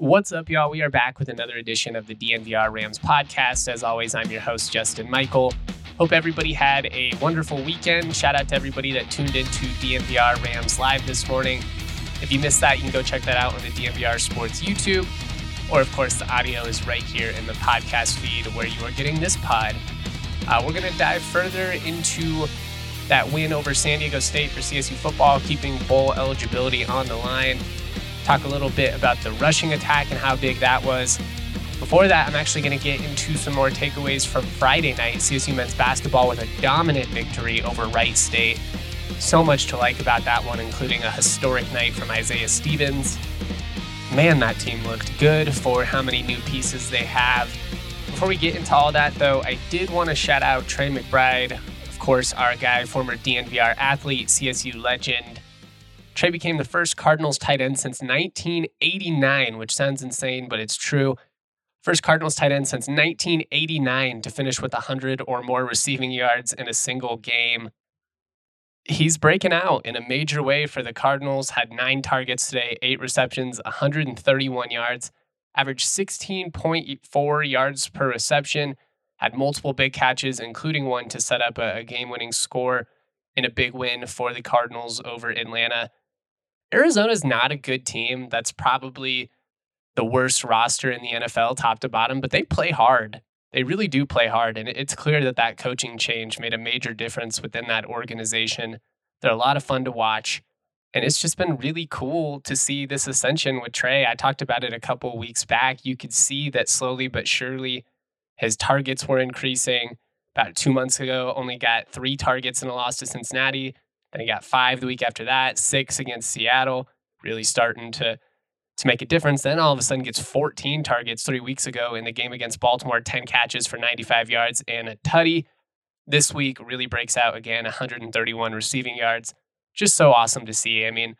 What's up, y'all? We are back with another edition of the DNVR Rams podcast. As always, I'm your host, Justin Michael. Hope everybody had a wonderful weekend. Shout out to everybody that tuned into DNVR Rams Live this morning. If you missed that, you can go check that out on the DNVR Sports YouTube. Or, of course, the audio is right here in the podcast feed where you are getting this pod. Uh, we're going to dive further into that win over San Diego State for CSU football, keeping bowl eligibility on the line talk a little bit about the rushing attack and how big that was. Before that, I'm actually going to get into some more takeaways from Friday night. CSU men's basketball with a dominant victory over Wright State. So much to like about that one, including a historic night from Isaiah Stevens. Man, that team looked good for how many new pieces they have. Before we get into all that, though, I did want to shout out Trey McBride, of course, our guy, former DNVR athlete, CSU legend. Trey became the first Cardinals tight end since 1989, which sounds insane, but it's true. First Cardinals tight end since 1989 to finish with 100 or more receiving yards in a single game. He's breaking out in a major way for the Cardinals. Had nine targets today, eight receptions, 131 yards, averaged 16.4 yards per reception, had multiple big catches, including one to set up a, game winning score in a big win for the Cardinals over Atlanta. Arizona's not a good team. That's probably the worst roster in the NFL, top to bottom, but they play hard. They really do play hard. And it's clear that that coaching change made a major difference within that organization. They're a lot of fun to watch. And it's just been really cool to see this ascension with Trey. I talked about it a couple weeks back. You could see that slowly but surely his targets were increasing. About two months ago, only got three targets in a loss to Cincinnati. Then he got five the week after that, six against Seattle, really starting to to make a difference. Then all of a sudden gets 14 targets three weeks ago in the game against Baltimore, 10 catches for 95 yards and a tutty. This week really breaks out again, 131 receiving yards. Just so awesome to see. I mean,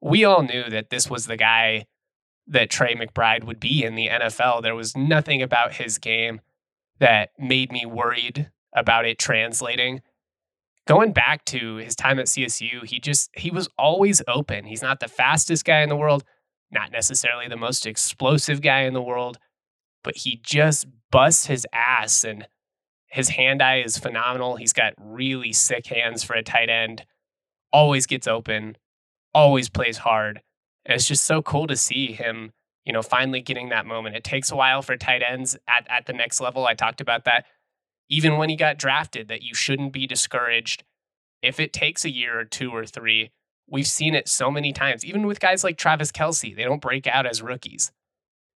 we all knew that this was the guy that Trey McBride would be in the NFL. There was nothing about his game that made me worried about it translating going back to his time at CSU, he just he was always open. He's not the fastest guy in the world, not necessarily the most explosive guy in the world, but he just busts his ass and his hand eye is phenomenal. He's got really sick hands for a tight end. Always gets open, always plays hard. And it's just so cool to see him, you know, finally getting that moment. It takes a while for tight ends at, at the next level. I talked about that even when he got drafted, that you shouldn't be discouraged if it takes a year or two or three. We've seen it so many times, even with guys like Travis Kelce, they don't break out as rookies.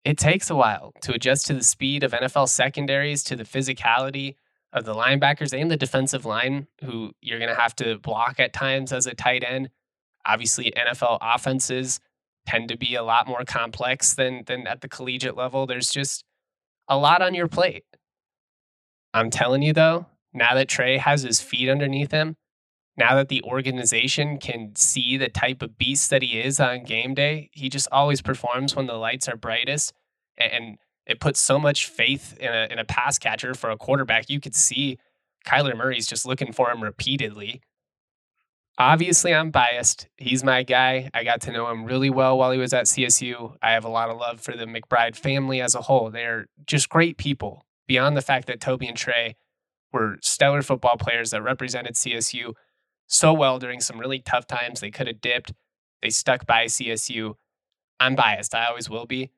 It takes a while to adjust to the speed of NFL secondaries, to the physicality of the linebackers and the defensive line, who you're going to have to block at times as a tight end. Obviously, NFL offenses tend to be a lot more complex than, than at the collegiate level. There's just a lot on your plate. I'm telling you though, now that Trey has his feet underneath him, now that the organization can see the type of beast that he is on game day, he just always performs when the lights are brightest. And it puts so much faith in a, in a pass catcher for a quarterback. You could see Kyler Murray's just looking for him repeatedly. Obviously, I'm biased. He's my guy. I got to know him really well while he was at CSU. I have a lot of love for the McBride family as a whole. They're just great people beyond the fact that Toby and Trey were stellar football players that represented CSU so well during some really tough times. They could have dipped. They stuck by CSU. I'm biased. I always will be.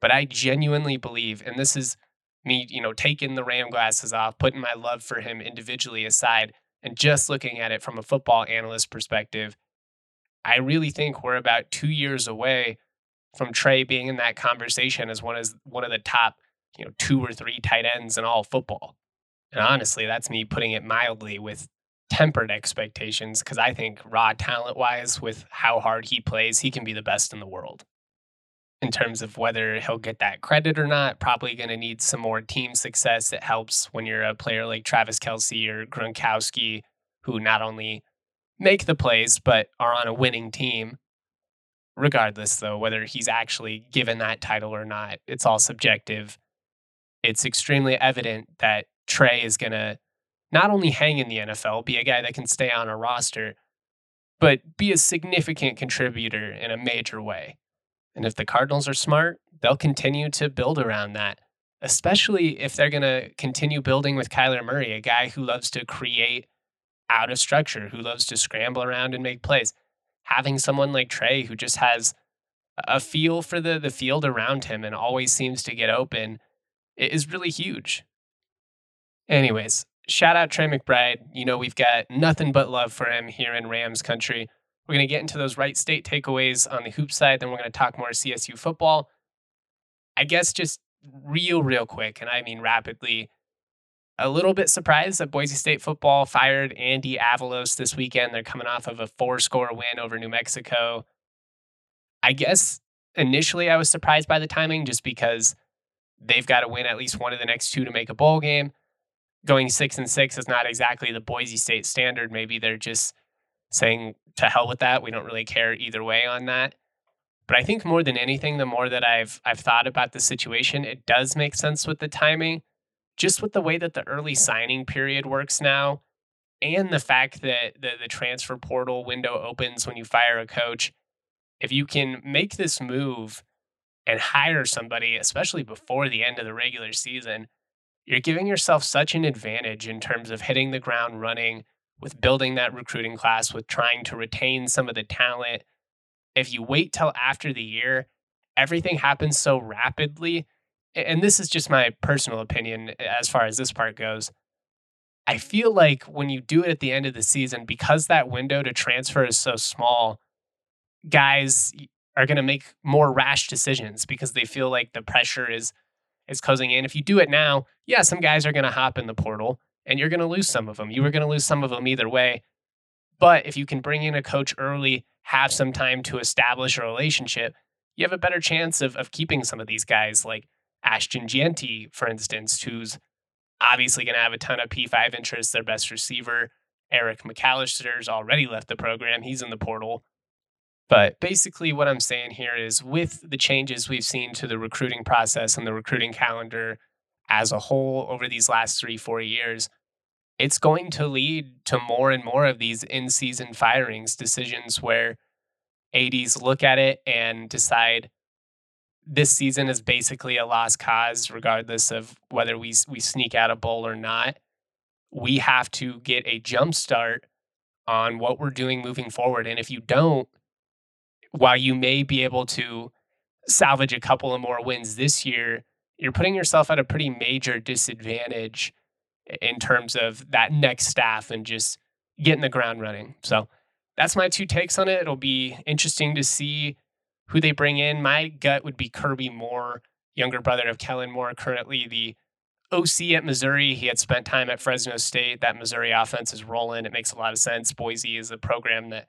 But I genuinely believe, and this is me, you know, taking the Ram glasses off, putting my love for him individually aside, and just looking at it from a football analyst perspective, I really think we're about two years away from Trey being in that conversation as one as one of the top, you know, two or three tight ends in all football. And honestly, that's me putting it mildly with tempered expectations because I think raw talent wise, with how hard he plays, he can be the best in the world. In terms of whether he'll get that credit or not, probably going to need some more team success. It helps when you're a player like Travis Kelce or Gronkowski, who not only make the plays but are on a winning team. Regardless, though, whether he's actually given that title or not, it's all subjective. It's extremely evident that Trey is going to not only hang in the NFL, be a guy that can stay on a roster, but be a significant contributor in a major way. And if the Cardinals are smart, they'll continue to build around that, especially if they're going to continue building with Kyler Murray, a guy who loves to create out of structure, who loves to scramble around and make plays. Having someone like Trey who just has a feel for the, the field around him and always seems to get open is really huge. Anyways, shout out Trey McBride. You know, we've got nothing but love for him here in Rams country. We're going to get into those Wright State takeaways on the hoop side. Then we're going to talk more CSU football. I guess just real, real quick, and I mean rapidly, a little bit surprised that Boise State football fired Andy Avalos this weekend. They're coming off of a four score win over New Mexico. I guess initially I was surprised by the timing just because they've got to win at least one of the next two to make a bowl game going six and six is not exactly the Boise State standard. Maybe they're just saying to hell with that. We don't really care either way on that. But I think more than anything, the more that I've I've thought about the situation, it does make sense with the timing, just with the way that the early signing period works now, and the fact that the, the transfer portal window opens when you fire a coach. If you can make this move and hire somebody, especially before the end of the regular season, you're giving yourself such an advantage in terms of hitting the ground running with building that recruiting class, with trying to retain some of the talent. If you wait till after the year, everything happens so rapidly. And this is just my personal opinion as far as this part goes. I feel like when you do it at the end of the season, because that window to transfer is so small, guys are going to make more rash decisions because they feel like the pressure is is closing in. If you do it now, yeah, some guys are going to hop in the portal and you're going to lose some of them. You were going to lose some of them either way. But if you can bring in a coach early, have some time to establish a relationship, you have a better chance of, of keeping some of these guys, like Ashton Jeanty, for instance, who's obviously going to have a ton of P5 interest, their best receiver. Eric McAlister's already left the program. He's in the portal. But basically, what I'm saying here is with the changes we've seen to the recruiting process and the recruiting calendar as a whole over these last three, four years, it's going to lead to more and more of these in season firings, decisions where ADs look at it and decide this season is basically a lost cause, regardless of whether we, we sneak out a bowl or not. We have to get a jump start on what we're doing moving forward. And if you don't, while you may be able to salvage a couple of more wins this year, you're putting yourself at a pretty major disadvantage in terms of that next staff and just getting the ground running. So that's my two takes on it. It'll be interesting to see who they bring in. My gut would be Kirby Moore, younger brother of Kellen Moore, currently the OC at Missouri. He had spent time at Fresno State. That Missouri offense is rolling. It makes a lot of sense. Boise is a program that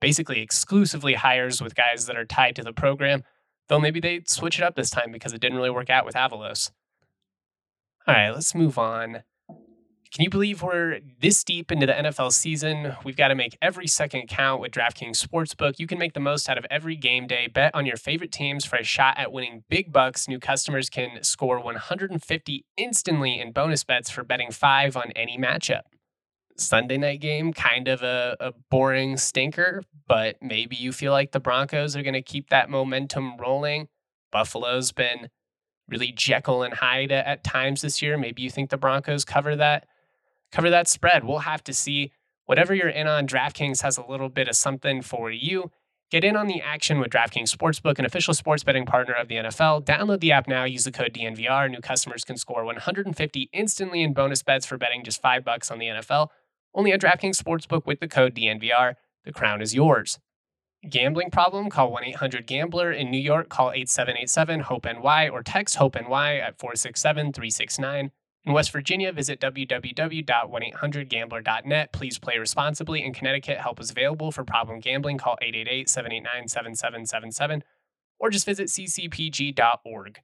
basically exclusively hires with guys that are tied to the program. Though maybe they switch it up this time because it didn't really work out with Avalos. All right, let's move on. Can you believe we're this deep into the NFL season? We've got to make every second count with DraftKings Sportsbook. You can make the most out of every game day. Bet on your favorite teams for a shot at winning big bucks. New customers can score 150 instantly in bonus bets for betting five on any matchup. Sunday night game, kind of a, a boring stinker, but maybe you feel like the Broncos are going to keep that momentum rolling. Buffalo's been really Jekyll and Hyde at, times this year. Maybe you think the Broncos cover that cover that spread. We'll have to see. Whatever you're in on, DraftKings has a little bit of something for you. Get in on the action with DraftKings Sportsbook, an official sports betting partner of the NFL. Download the app now. Use the code DNVR. New customers can score 150 instantly in bonus bets for betting just five bucks on the NFL. Only on DraftKings Sportsbook with the code DNVR. The crown is yours. Gambling problem? Call 1 800 Gambler. In New York, call 8787 HOPE NY or text HOPE NY at 467 369. In West Virginia, visit www.1800gambler.net. Please play responsibly. In Connecticut, help is available for problem gambling. Call 888 789 7777 or just visit ccpg.org.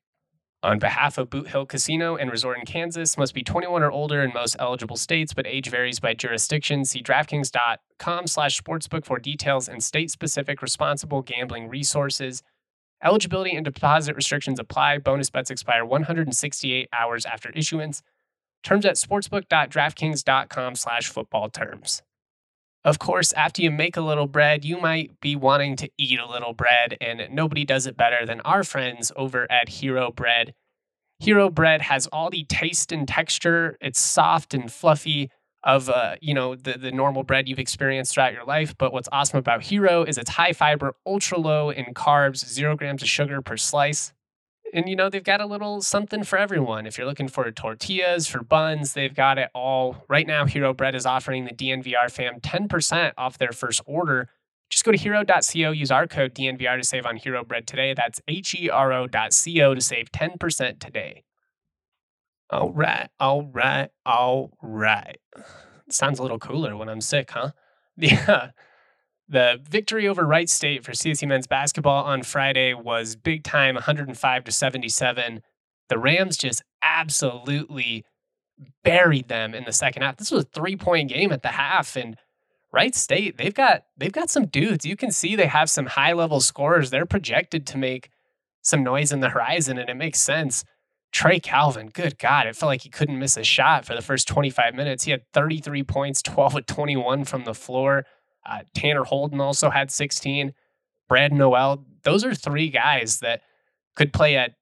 On behalf of Boot Hill Casino and Resort in Kansas, must be 21 or older in most eligible states, but age varies by jurisdiction. See DraftKings.com slash sportsbook for details and state-specific responsible gambling resources. Eligibility and deposit restrictions apply. Bonus bets expire 168 hours after issuance. Terms at sportsbook.draftkings.com slash football terms. Of course, after you make a little bread, you might be wanting to eat a little bread, and nobody does it better than our friends over at Hero Bread. Hero Bread has all the taste and texture. It's soft and fluffy of uh, you know the, the normal bread you've experienced throughout your life. But what's awesome about Hero is it's high fiber, ultra low in carbs, zero grams of sugar per slice and you know they've got a little something for everyone. If you're looking for tortillas for buns they've got it all. Right now hero bread is offering the dnvr fam 10% off their first order. Just go to hero.co use our code dnvr to save on hero bread today. That's h-e-r-o.co to save 10% today. All right all right all right. Sounds a little cooler when i'm sick huh? Yeah the victory over Wright State for CSU men's basketball on Friday was big time 105 to 77. The Rams just absolutely buried them in the second half. This was a three-point game at the half and Wright State, they've got they've got some dudes. You can see they have some high-level scorers. They're projected to make some noise in the horizon and it makes sense. Trey Calvin, good God, it felt like he couldn't miss a shot for the first 25 minutes. He had 33 points, 12 of 21 from the floor. Uh, Tanner Holden also had 16. Brad Noel. Those are three guys that could play at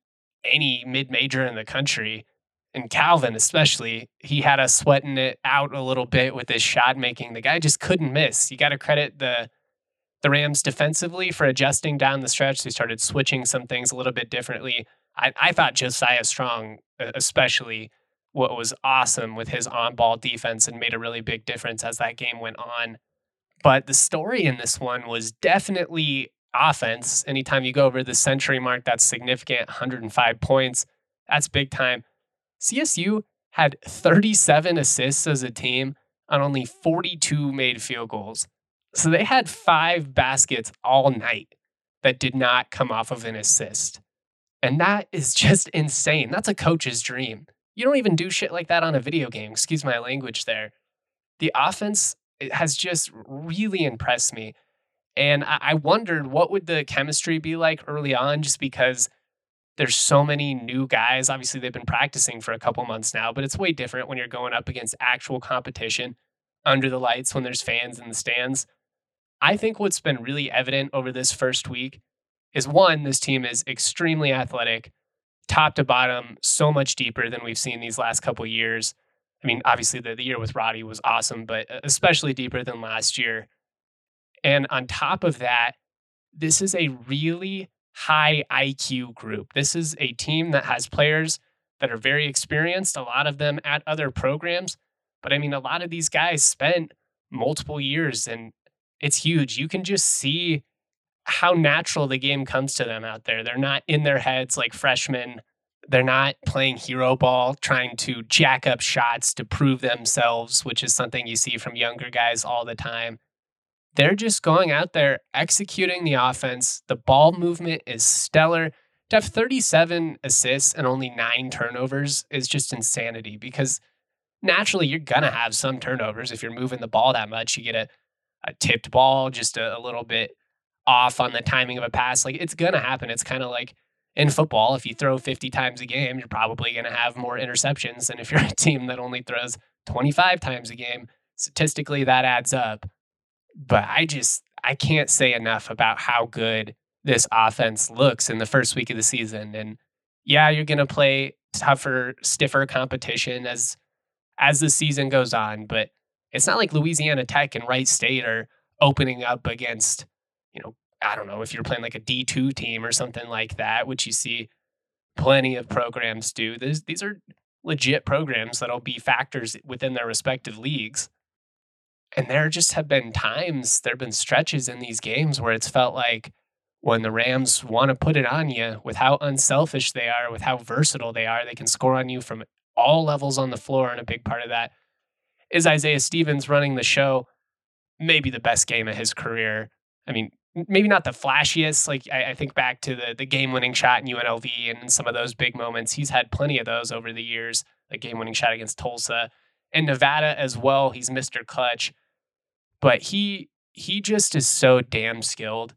any mid major in the country. And Calvin, especially, he had us sweating it out a little bit with his shot making. The guy just couldn't miss. You got to credit the the Rams defensively for adjusting down the stretch. They started switching some things a little bit differently. I, I thought Josiah Strong, especially, what was awesome with his on ball defense and made a really big difference as that game went on. But the story in this one was definitely offense. Anytime you go over the century mark, that's significant 105 points. That's big time. CSU had 37 assists as a team on only 42 made field goals. So they had five baskets all night that did not come off of an assist. And that is just insane. That's a coach's dream. You don't even do shit like that on a video game. Excuse my language there. The offense has just really impressed me. And I, I wondered what would the chemistry be like early on, just because there's so many new guys. Obviously, they've been practicing for a couple months now, but it's way different when you're going up against actual competition under the lights when there's fans in the stands. I think what's been really evident over this first week is one, this team is extremely athletic, top to bottom, so much deeper than we've seen these last couple years. I mean, obviously the, the year with Roddy was awesome, but uh, especially deeper than last year. And on top of that, this is a really high IQ group. This is a team that has players that are very experienced, a lot of them at other programs. But I mean, a lot of these guys spent multiple years and it's huge. You can just see how natural the game comes to them out there. They're not in their heads like freshmen they're not playing hero ball, trying to jack up shots to prove themselves, which is something you see from younger guys all the time. They're just going out there executing the offense. The ball movement is stellar. To have 37 assists and only nine turnovers is just insanity because naturally you're going to have some turnovers. If you're moving the ball that much, you get a, a tipped ball just a, a little bit off on the timing of a pass. Like it's going to happen. It's kind of like in football, if you throw 50 times a game, you're probably going to have more interceptions than if you're a team that only throws 25 times a game. Statistically, that adds up. But I just, I can't say enough about how good this offense looks in the first week of the season. And yeah, you're going to play tougher, stiffer competition as as the season goes on, but it's not like Louisiana Tech and Wright State are opening up against, you know, I don't know if you're playing like a D2 team or something like that, which you see plenty of programs do. These, these are legit programs that'll be factors within their respective leagues. And there just have been times, there have been stretches in these games where it's felt like when the Rams want to put it on you with how unselfish they are, with how versatile they are, they can score on you from all levels on the floor. And a big part of that is Isaiah Stevens running the show. Maybe the best game of his career. I mean, maybe not the flashiest. Like I, I think back to the the game winning shot in UNLV and some of those big moments. He's had plenty of those over the years. The game winning shot against Tulsa and Nevada as well. He's Mr. Clutch, but he he just is so damn skilled.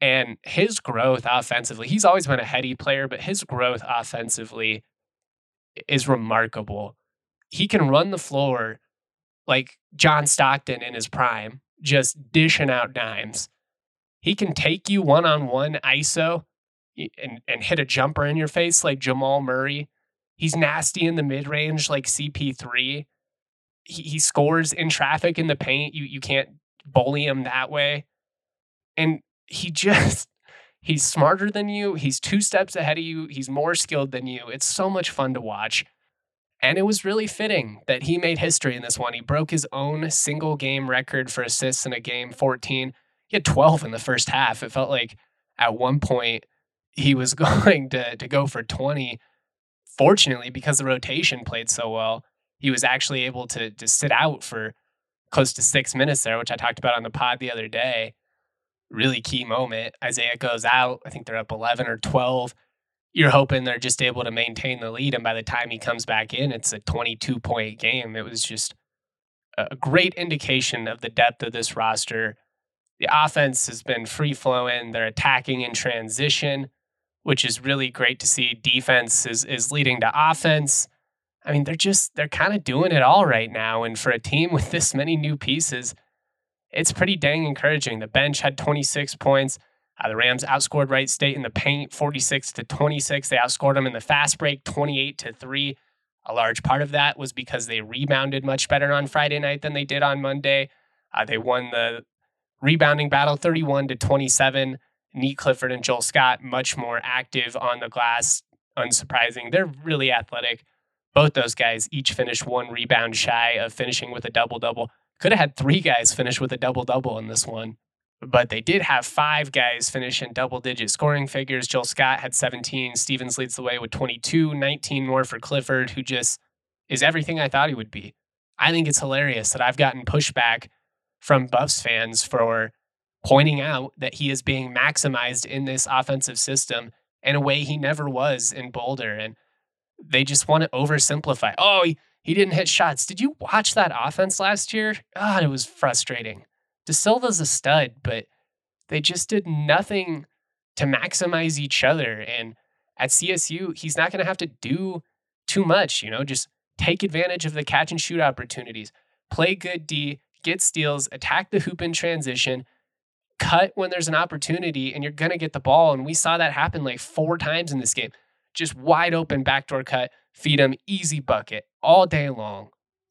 And his growth offensively, he's always been a heady player, but his growth offensively is remarkable. He can run the floor like John Stockton in his prime, just dishing out dimes. He can take you one on one ISO and, and hit a jumper in your face like Jamal Murray. He's nasty in the mid range like CP3. He, he scores in traffic in the paint. You, you can't bully him that way. And he just, he's smarter than you. He's two steps ahead of you. He's more skilled than you. It's so much fun to watch. And it was really fitting that he made history in this one. He broke his own single game record for assists in a game 14 he had 12 in the first half. It felt like at one point he was going to, to go for 20. Fortunately, because the rotation played so well, he was actually able to, to sit out for close to six minutes there, which I talked about on the pod the other day. Really key moment. Isaiah goes out. I think they're up 11 or 12. You're hoping they're just able to maintain the lead. And by the time he comes back in, it's a 22 point game. It was just a great indication of the depth of this roster the offense has been free flowing. They're attacking in transition, which is really great to see. Defense is is leading to offense. I mean, they're just they're kind of doing it all right now. And for a team with this many new pieces, it's pretty dang encouraging. The bench had 26 points. Uh, the Rams outscored Wright State in the paint 46 to 26. They outscored them in the fast break 28 to 3. A large part of that was because they rebounded much better on Friday night than they did on Monday. Uh, they won the rebounding battle 31 to 27. Nique Clifford and Joel Scott much more active on the glass. Unsurprising. They're really athletic. Both those guys each finished one rebound shy of finishing with a double double. Could have had three guys finish with a double double in this one, but they did have five guys finish in double digit scoring figures. Joel Scott had 17. Stevens leads the way with 22, 19 more for Clifford, who just is everything I thought he would be. I think it's hilarious that I've gotten pushback from Buffs fans for pointing out that he is being maximized in this offensive system in a way he never was in Boulder. And they just want to oversimplify. Oh, he, he didn't hit shots. Did you watch that offense last year? God, it was frustrating. da Silva's a stud, but they just did nothing to maximize each other. And at CSU, he's not going to have to do too much, you know, just take advantage of the catch and shoot opportunities, play good D, get steals, attack the hoop in transition, cut when there's an opportunity, and you're going to get the ball. And we saw that happen like four times in this game. Just wide open backdoor cut, feed him, easy bucket all day long.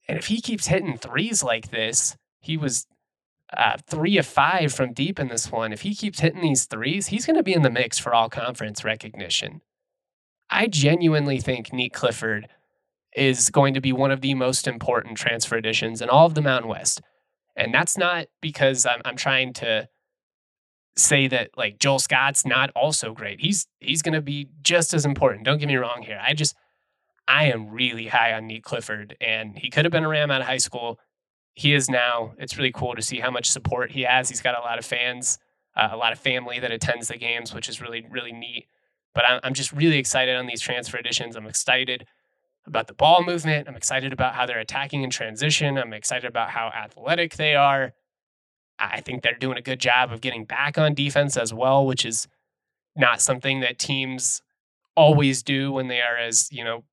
And if he keeps hitting threes like this, he was uh, three of five from deep in this one. If he keeps hitting these threes, he's going to be in the mix for all conference recognition. I genuinely think Nique Clifford is going to be one of the most important transfer additions in all of the Mountain West. And that's not because I'm, I'm trying to say that like Joel Scott's not also great. He's he's going to be just as important. Don't get me wrong here. I just I am really high on Nique Clifford, and he could have been a Ram out of high school. He is now. It's really cool to see how much support he has. He's got a lot of fans, uh, a lot of family that attends the games, which is really really neat. But I'm, I'm just really excited on these transfer additions. I'm excited about the ball movement. I'm excited about how they're attacking in transition. I'm excited about how athletic they are. I think they're doing a good job of getting back on defense as well, which is not something that teams always do when they are as, you know,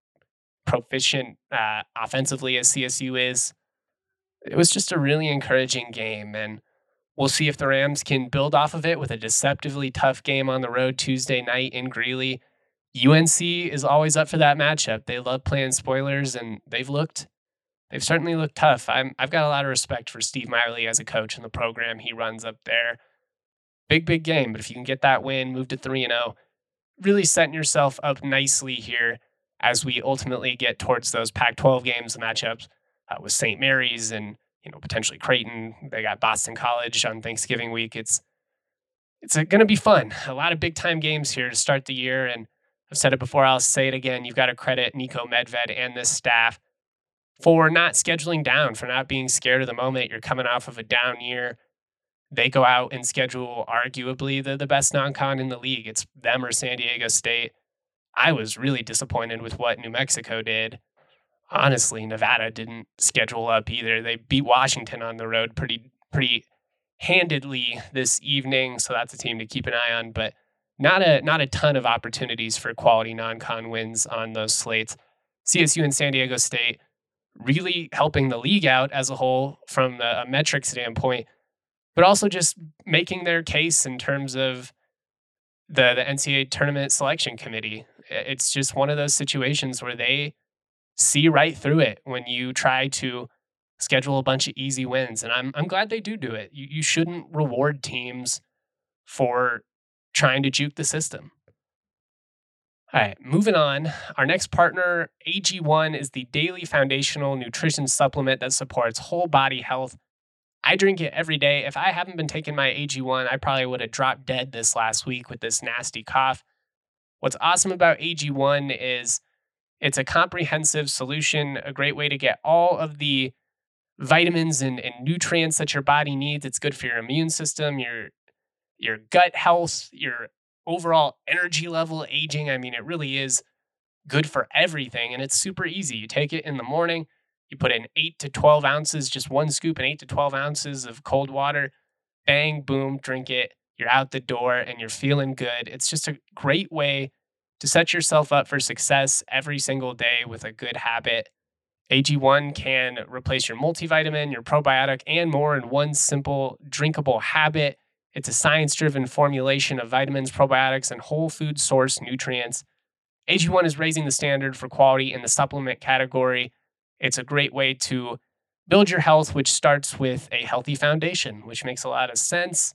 proficient uh, offensively as CSU is. It was just a really encouraging game. And we'll see if the Rams can build off of it with a deceptively tough game on the road Tuesday night in Greeley. UNC is always up for that matchup. They love playing spoilers, and they've looked they've certainly looked tough. I'm, I've got a lot of respect for Steve Smiley as a coach and the program he runs up there. Big, big game. But if you can get that win, move to 3 and 0, really setting yourself up nicely here as we ultimately get towards those Pac 12 games, the matchups uh, with St. Mary's and you know potentially Creighton. They got Boston College on Thanksgiving week. It's it's going to be fun. A lot of big time games here to start the year, and I've said it before. I'll say it again. You've got to credit Niko Medved and this staff for not scheduling down, for not being scared of the moment. You're coming off of a down year. They go out and schedule arguably the, the best non con in the league. It's them or San Diego State. I was really disappointed with what New Mexico did honestly, Nevada didn't schedule up either. They beat Washington on the road pretty pretty handedly this evening, so that's a team to keep an eye on. But not a not a ton of opportunities for quality non-con wins on those slates. CSU and San Diego State really helping the league out as a whole from a metric standpoint, but also just making their case in terms of the the NCAA tournament selection committee. It's just one of those situations where they see right through it when you try to schedule a bunch of easy wins. And I'm I'm glad they do do it. You you shouldn't reward teams for trying to juke the system. All right, moving on. Our next partner, AG1, is the daily foundational nutrition supplement that supports whole body health. I drink it every day. If I haven't been taking my AG1, I probably would have dropped dead this last week with this nasty cough. What's awesome about AG1 is it's a comprehensive solution, a great way to get all of the vitamins and, and nutrients that your body needs. It's good for your immune system, your your gut health, your overall energy level, aging. I mean, it really is good for everything. And it's super easy. You take it in the morning, you put in eight to 12 ounces, just one scoop and eight to 12 ounces of cold water. Bang, boom, drink it. You're out the door and you're feeling good. It's just a great way to set yourself up for success every single day with a good habit. AG1 can replace your multivitamin, your probiotic, and more in one simple drinkable habit. It's a science driven formulation of vitamins, probiotics, and whole food source nutrients. AG1 is raising the standard for quality in the supplement category. It's a great way to build your health, which starts with a healthy foundation, which makes a lot of sense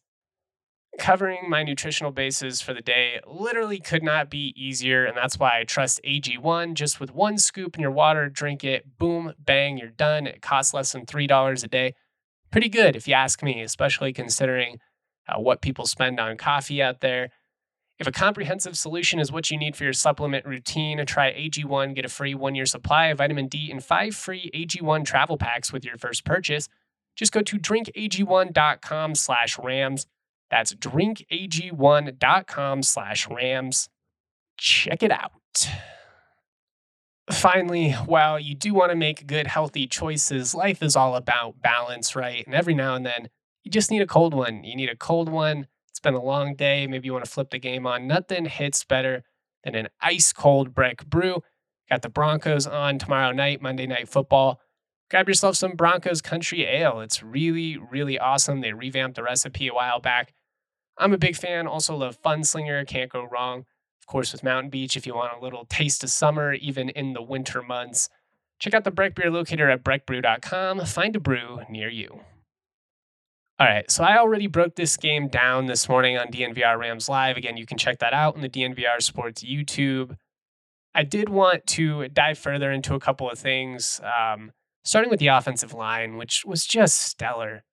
covering my nutritional bases for the day literally could not be easier. And that's why I trust AG1. Just with one scoop in your water, drink it, boom, bang, you're done. It costs less than $3 a day. Pretty good, if you ask me, especially considering uh, what people spend on coffee out there. If a comprehensive solution is what you need for your supplement routine, try AG1, get a free one year supply of vitamin D and five free AG1 travel packs with your first purchase. Just go to drinkag1.com slash rams. That's drinkag1.com slash rams. Check it out. Finally, while you do want to make good, healthy choices, life is all about balance, right? And every now and then, you just need a cold one. You need a cold one. It's been a long day. Maybe you want to flip the game on. Nothing hits better than an ice cold Breck brew. Got the Broncos on tomorrow night, Monday Night Football. Grab yourself some Broncos Country Ale. It's really, really awesome. They revamped the recipe a while back. I'm a big fan. Also love Funslinger. Can't go wrong. Of course, with Mountain Beach, if you want a little taste of summer, even in the winter months. Check out the Breck Beer locator at breckbrew.com. Find a brew near you. All right, so I already broke this game down this morning on DNVR Rams Live. Again, you can check that out on the DNVR Sports YouTube. I did want to dive further into a couple of things, um, starting with the offensive line, which was just stellar.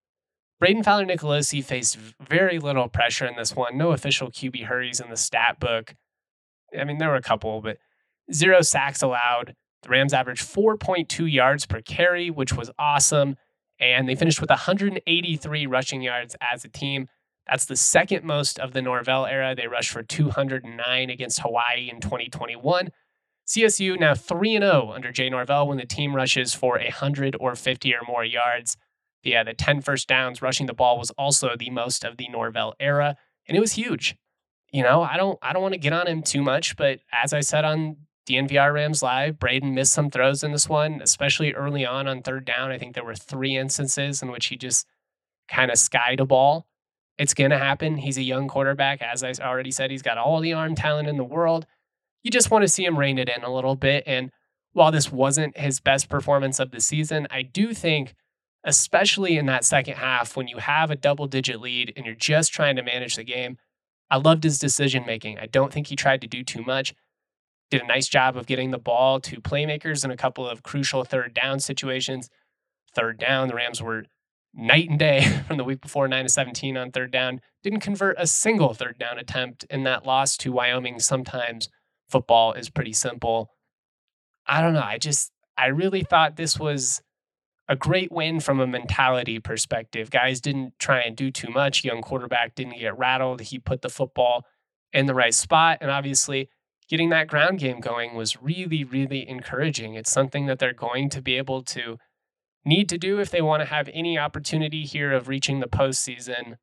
Brayden Fowler Nicolosi faced very little pressure in this one. No official QB hurries in the stat book. I mean, there were a couple, but zero sacks allowed. The Rams averaged 4.2 yards per carry, which was awesome. And they finished with 183 rushing yards as a team. That's the second most of the Norvell era. They rushed for 209 against Hawaii in 2021. CSU now 3 0 under Jay Norvell when the team rushes for 100 or 50 or more yards. Uh, the 10 first downs rushing the ball was also the most of the Norvell era, and it was huge. You know, I don't I don't want to get on him too much, but as I said on DNVR Rams Live, Brayden missed some throws in this one, especially early on on third down. I think there were three instances in which he just kind of skied a ball. It's going to happen. He's a young quarterback. As I already said, he's got all the arm talent in the world. You just want to see him rein it in a little bit. And while this wasn't his best performance of the season, I do think, especially in that second half, when you have a double digit lead and you're just trying to manage the game, I loved his decision making. I don't think he tried to do too much. Did a nice job of getting the ball to playmakers in a couple of crucial third down situations. Third down, the Rams were night and day from the week before 9 to 17 on third down. Didn't convert a single third down attempt in that loss to Wyoming. Sometimes football is pretty simple. I don't know. I just, I really thought this was a great win from a mentality perspective. Guys didn't try and do too much. Young quarterback didn't get rattled. He put the football in the right spot. And obviously, getting that ground game going was really, really encouraging. It's something that they're going to be able to need to do if they want to have any opportunity here of reaching the postseason.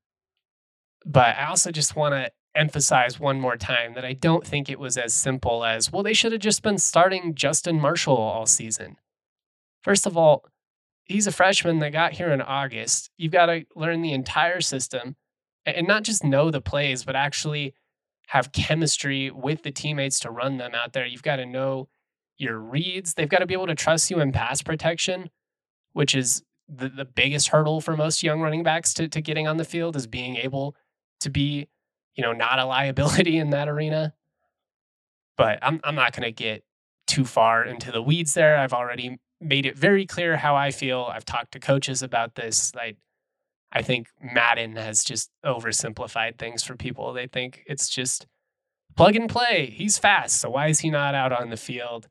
But I also just want to emphasize one more time that I don't think it was as simple as, well, they should have just been starting Justin Marshall all season. First of all, he's a freshman that got here in August. You've got to learn the entire system and not just know the plays, but actually have chemistry with the teammates to run them out there. You've got to know your reads. They've got to be able to trust you in pass protection, which is the, the biggest hurdle for most young running backs to, to getting on the field is being able to be you know, not a liability in that arena. But I'm I'm not to get too far into the weeds there. I've already made it very clear how I feel. I've talked to coaches about this. I I think Madden has just oversimplified things for people. They think it's just plug and play. He's fast, so why is he not out on the field?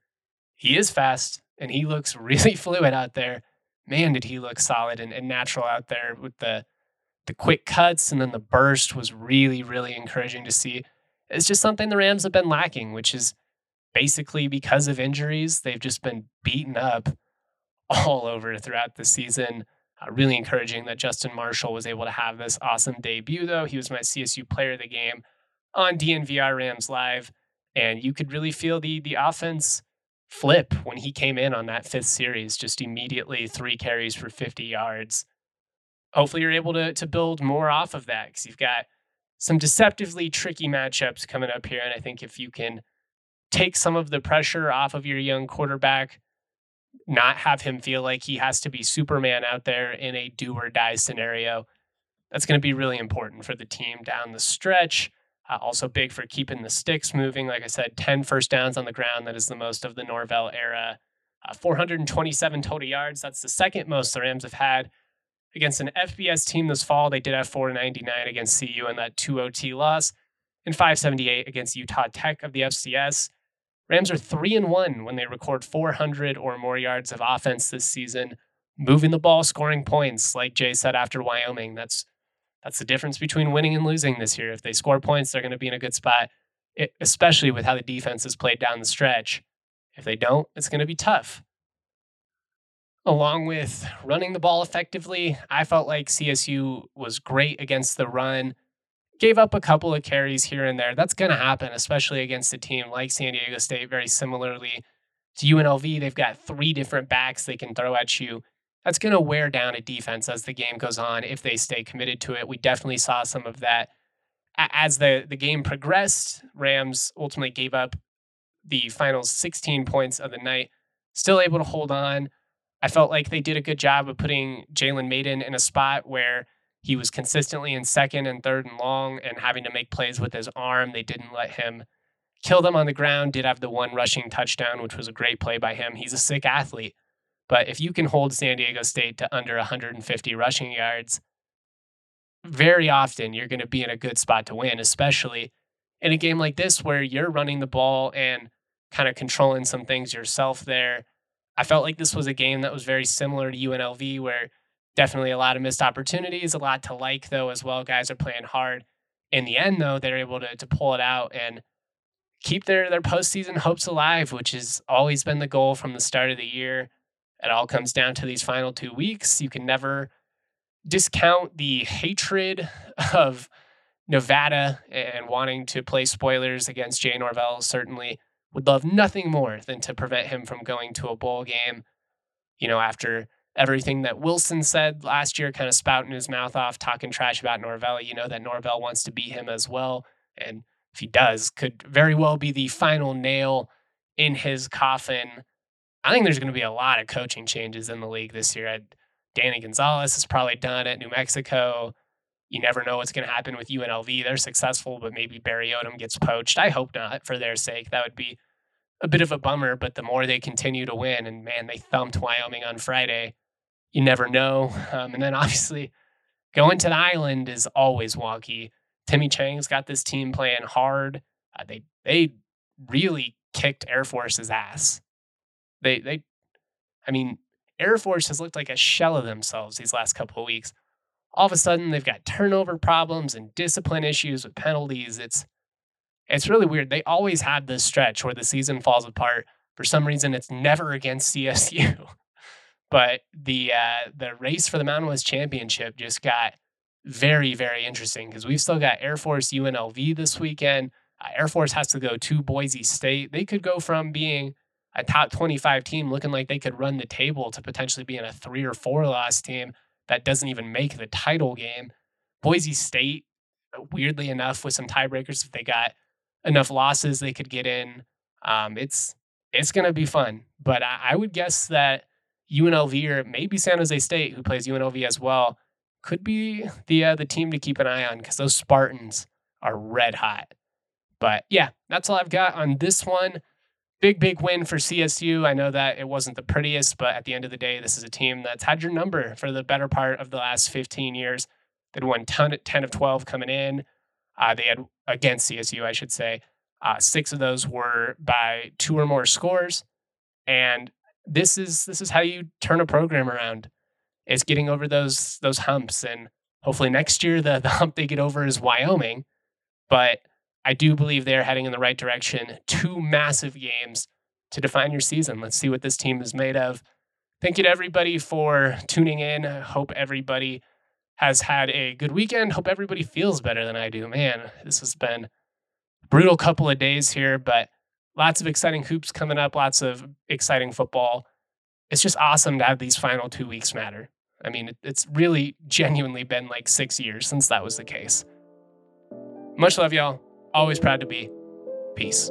He is fast and he looks really fluid out there. Man, did he look solid and, and natural out there with the the quick cuts and then the burst was really, really encouraging to see. It's just something the Rams have been lacking, which is basically because of injuries. They've just been beaten up all over throughout the season. Uh, really encouraging that Justin Marshall was able to have this awesome debut, though. He was my CSU player of the game on DNVR Rams Live. And you could really feel the, the offense flip when he came in on that fifth series, just immediately three carries for 50 yards hopefully you're able to to build more off of that because you've got some deceptively tricky matchups coming up here. And I think if you can take some of the pressure off of your young quarterback, not have him feel like he has to be Superman out there in a do or die scenario, that's going to be really important for the team down the stretch. Uh, also big for keeping the sticks moving. Like I said, 10 first downs on the ground. That is the most of the Norvell era. Uh, 427 total yards. That's the second most the Rams have had against an FBS team this fall. They did have 499 against CU in that 2 OT loss, and 578 against Utah Tech of the FCS. Rams are 3 and 1 when they record 400 or more yards of offense this season, moving the ball, scoring points, like Jay said after Wyoming. That's that's the difference between winning and losing this year. If they score points, they're going to be in a good spot, it, especially with how the defense has played down the stretch. If they don't, it's going to be tough along with running the ball effectively. I felt like CSU was great against the run, gave up a couple of carries here and there. That's going to happen, especially against a team like San Diego State, very similarly to UNLV. They've got three different backs they can throw at you. That's going to wear down a defense as the game goes on if they stay committed to it. We definitely saw some of that as the, the game progressed. Rams ultimately gave up the final 16 points of the night, still able to hold on I felt like they did a good job of putting Jalen Mayden in a spot where he was consistently in second and third and long and having to make plays with his arm. They didn't let him kill them on the ground, did have the one rushing touchdown, which was a great play by him. He's a sick athlete. But if you can hold San Diego State to under 150 rushing yards, very often you're going to be in a good spot to win, especially in a game like this where you're running the ball and kind of controlling some things yourself there. I felt like this was a game that was very similar to UNLV, where definitely a lot of missed opportunities, a lot to like though as well. Guys are playing hard. In the end, though, they're able to to pull it out and keep their their postseason hopes alive, which has always been the goal from the start of the year. It all comes down to these final two weeks. You can never discount the hatred of Nevada and wanting to play spoilers against Jay Norvell. Certainly would love nothing more than to prevent him from going to a bowl game. You know, after everything that Wilson said last year, kind of spouting his mouth off, talking trash about Norvell, you know that Norvell wants to beat him as well. And if he does, could very well be the final nail in his coffin I think there's going to be a lot of coaching changes in the league this year. Danny Gonzales is probably done at New Mexico. You never know what's going to happen with UNLV. They're successful, but maybe Barry Odom gets poached. I hope not for their sake. That would be a bit of a bummer, but the more they continue to win, and man, they thumped Wyoming on Friday, you never know. Um, and then obviously, going to the island is always wonky. Timmy Chang's got this team playing hard. Uh, they they really kicked Air Force's ass. They they, I mean, Air Force has looked like a shell of themselves these last couple of weeks. All of a sudden, they've got turnover problems and discipline issues with penalties. It's it's really weird. They always have this stretch where the season falls apart. For some reason, it's never against CSU. but the uh, the race for the Mountain West Championship just got very very interesting because we've still got Air Force UNLV this weekend. Uh, Air Force has to go to Boise State. They could go from being a top 25 team looking like they could run the table to potentially being a three or four loss team that doesn't even make the title game. Boise State, weirdly enough, with some tiebreakers, if they got enough losses, they could get in. Um, it's it's going to be fun, but I, I would guess that UNLV or maybe San Jose State, who plays UNLV as well, could be the uh, the team to keep an eye on because those Spartans are red hot. But yeah, that's all I've got on this one. Big, big win for CSU. I know that it wasn't the prettiest, but at the end of the day, this is a team that's had your number for the better part of the last 15 years. They'd won 10, 10 of 12 coming in. Uh, they had against CSU, I should say. Uh, six of those were by two or more scores, and this is this is how you turn a program around. It's getting over those those humps, and hopefully next year the the hump they get over is Wyoming. But I do believe they're heading in the right direction. Two massive games to define your season. Let's see what this team is made of. Thank you to everybody for tuning in. I hope everybody has had a good weekend. Hope everybody feels better than I do. Man, this has been brutal couple of days here, but lots of exciting hoops coming up, lots of exciting football. It's just awesome to have these final two weeks matter. I mean, it's really genuinely been like six years since that was the case. Much love, y'all. Always proud to be. Peace.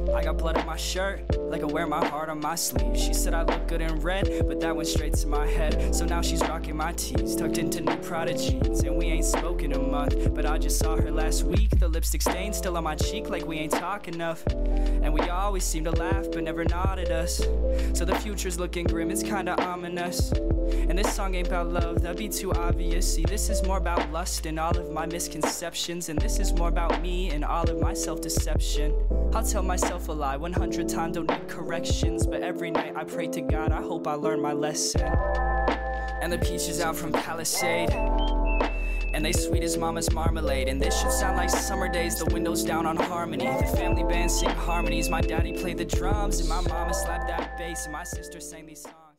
I got blood on my shirt, like I wear my heart on my sleeve. She said I look good in red, but that went straight to my head. So now she's rocking my tees, tucked into new Prada jeans. And we ain't spoken a month, but I just saw her last week. The lipstick stain still on my cheek, like we ain't talk enough. And we always seem to laugh, but never nod at us. So the future's looking grim, it's kinda ominous. And this song ain't about love, that'd be too obvious. See, this is more about lust and all of my misconceptions. And this is more about me and all of my self deception. I'll tell myself a lie 100 times, don't need corrections. But every night I pray to God, I hope I learn my lesson. And the peaches out from Palisade. And they sweet as mama's marmalade. And this should sound like summer days, the windows down on harmony. The family band sing harmonies. My daddy played the drums, and my mama slapped that bass, and my sister sang these songs.